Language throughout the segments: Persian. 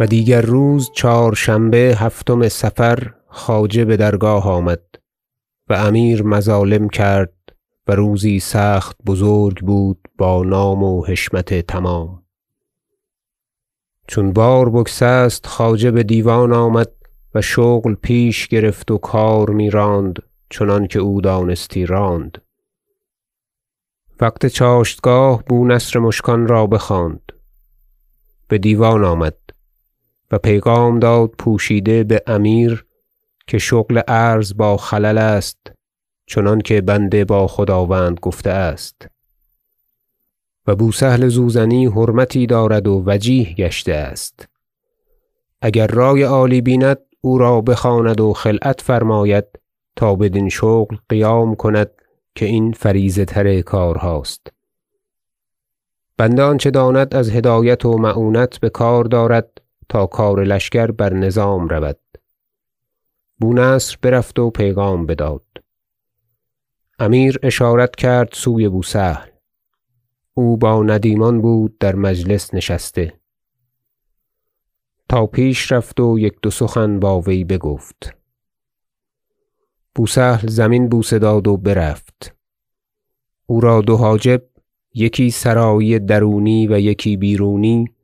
و دیگر روز چهارشنبه هفتم صفر خواجه بدرگاه آمد و امیر مظالم کرد و روزی سخت بزرگ بود با نام و حشمت تمام. چون بار بگسست خواجه بدیوان آمد و شغل پیش گرفت و کار میراند چنانکه او دانستی راند. وقت چاشتگاه بونصر مشکان را بخواند. بدیوان آمد. و پیغام داد پوشیده بامیر که شغل عرض با خلل است چنانکه بنده با خداوند گفته است. و بوسهل زوزنی حرمتی دارد و وجیه گشته است. اگر رای عالی بیند او را بخواند و خلعت فرماید تا بدین شغل قیام کند که این فریضه تر کارهاست. بنده آنچه داند از هدایت و معونت بکار دارد تا کار لشکر بر نظام رود. بونصر برفت و پیغام بداد. امیر اشارت کرد سوی بوسهل. او با ندیمان بود در مجلس نشسته. تا پیش رفت و یک دو سخن با وی بگفت. بوسهل زمین بوسه داد و برفت. او را دو حاجب یکی سرایی درونی و یکی بیرونی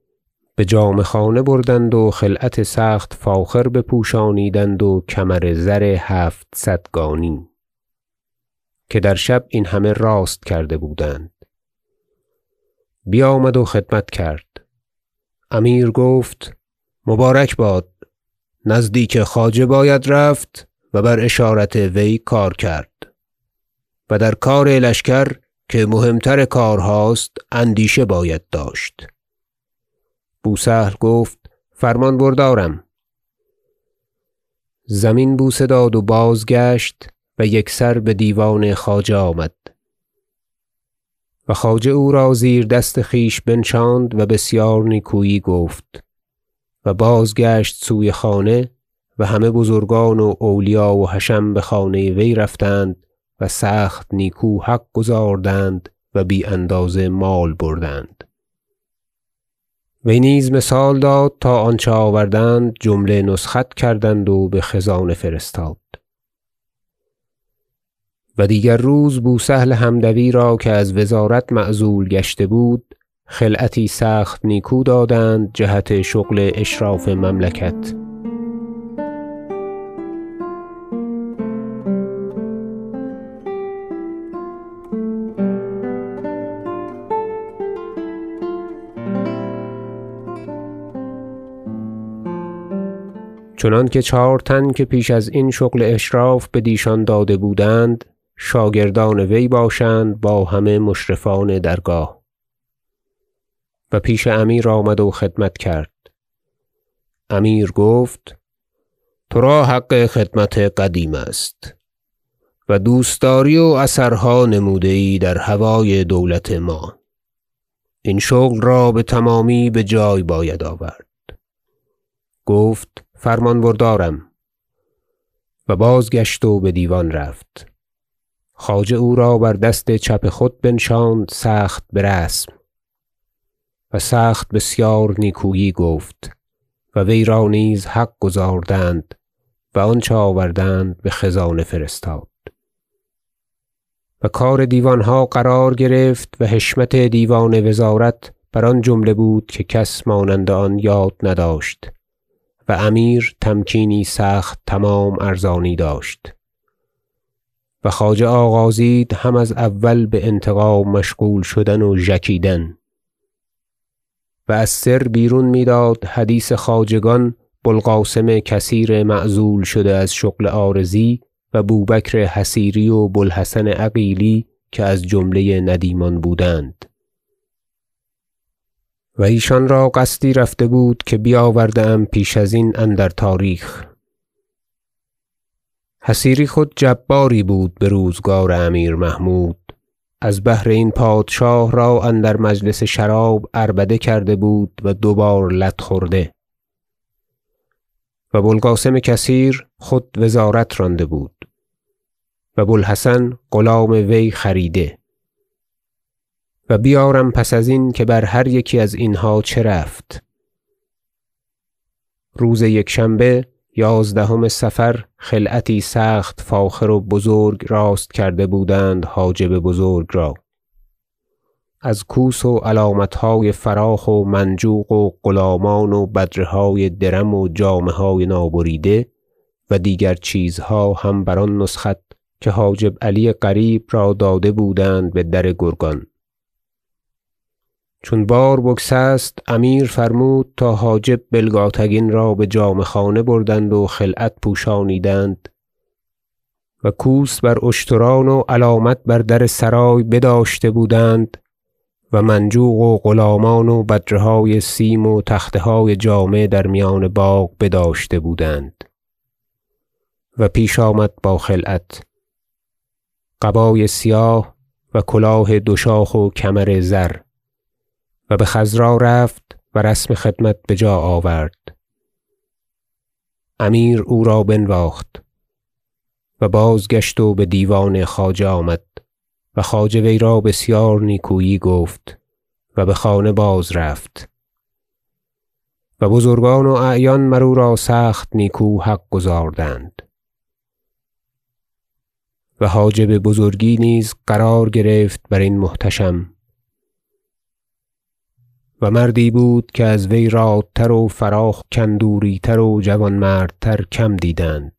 بجامه خانه بردند و خلعت سخت فاخر بپوشانیدند و کمر زر هفتصدگانی که در شب این همه راست کرده بودند. بیامد و خدمت کرد. امیر گفت مبارک باد نزدیک خواجه باید رفت و بر اشارت وی کار کرد و در کار لشکر که مهم تر کارهاست اندیشه باید داشت. بوسهل گفت فرمان بردارم. زمین بوسه داد و بازگشت و یکسر بدیوان خواجه آمد. و خواجه او را زیر دست خویش بنشاند و بسیار نیکویی گفت و بازگشت سوی خانه و همه بزرگان و اولیا و حشم بخانه وی رفتند و سخت نیکو حق گزاردند و بی اندازه مال بردند. وی نیز مثال داد تا آنچه آوردند جمله نسخت کردند و بخزانه فرستاد. و دیگر روز بوسهل حمدوی را که از وزارت معزول گشته بود خلعتی سخت نیکو دادند جهت شغل اشراف مملکت. چنانکه چهار تن که پیش ازین شغل اشراف بدیشان داده بودند شاگردان وی باشند با همه مشرفان درگاه. و پیش امیر آمد و خدمت کرد. امیر گفت ترا حق خدمت قدیم است و دوستداری و اثرها نموده ای در هوای دولت ما. این شغل را بتمامی بجای باید آورد. گفت فرمان بردارم. و بازگشت و بدیوان رفت. خواجه او را بر دست چپ خود بنشاند سخت برسم و سخت بسیار نیکویی گفت و وی را نیز حق گزاردند و آنچه آوردند بخزانه فرستاد. و کار دیوانها قرار گرفت و حشمت دیوان وزارت بر آن جمله بود که کس مانند آن یاد نداشت. و امیر تمکینی سخت تمام ارزانی داشت. و خواجه آغازید هم از اول بانتقام مشغول شدن و ژکیدن. و از سر بیرون می‌داد حدیث خواجگان بوالقاسم کثیر معزول شده از شغل عارضی و بوبکر حصیری و بوالحسن عقیلی که از جمله ندیمان بودند. و ایشان را قصدی رفته بود که بیاورده ام پیش ازین اندر تاریخ. حصیری خود جباری بود بروزگار امیر محمود. از بهر این پادشاه را اندر مجلس شراب عربده کرده بود و دو بار لت خورده. و بوالقاسم کثیر خود وزارت رانده بود و بوالحسن غلام وی خریده. و بیارم پس ازین که بر هر یکی از اینها چه رفت. روز یکشنبه یازدهم صفر خلعتی سخت فاخر و بزرگ راست کرده بودند حاجب بزرگ را. از کوس و علامتهای فراخ و منجوق و غلامان و بدره های درم و جامه های نابریده و دیگر چیزها هم بر آن نسخت که حاجب علی قریب را داده بودند بدر گرگان. چون بار بگسست امیر فرمود تا حاجب بلگاتگین را بجامه خانه بردند و خلعت پوشانیدند. و کوس بر اشتران و علامت بر در سرای بداشته بودند و منجوق و غلامان و بدره های سیم و تخته های جامه در میان باغ بداشته بودند. و پیش آمد با خلعت. قبای سیاه و کلاه دو شاخ و کمر زر. و بخضرا رفت و رسم خدمت بجا آورد. امیر او را بنواخت و بازگشت و بدیوان خواجه آمد و خواجه وی را بسیار نیکویی گفت و بخانه بازرفت و بزرگان و اعیان مر او را سخت نیکو حق گزاردند. و حاجب بزرگی نیز قرار گرفت برین محتشم. و مردی بود که از وی رادتر و فراخ کندوری تر و جوانمردتر کم دیدند.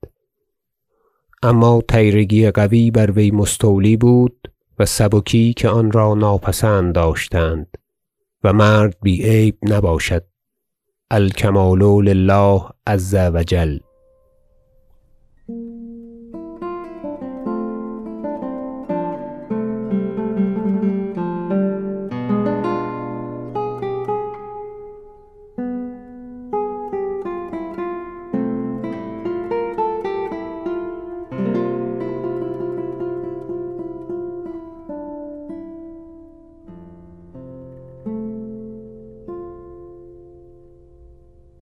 اما طیرگی قوی بر وی مستولی بود و سبکی که آن را ناپسند داشتند و مرد بی عیب نباشد. الکمال لله عز و جل.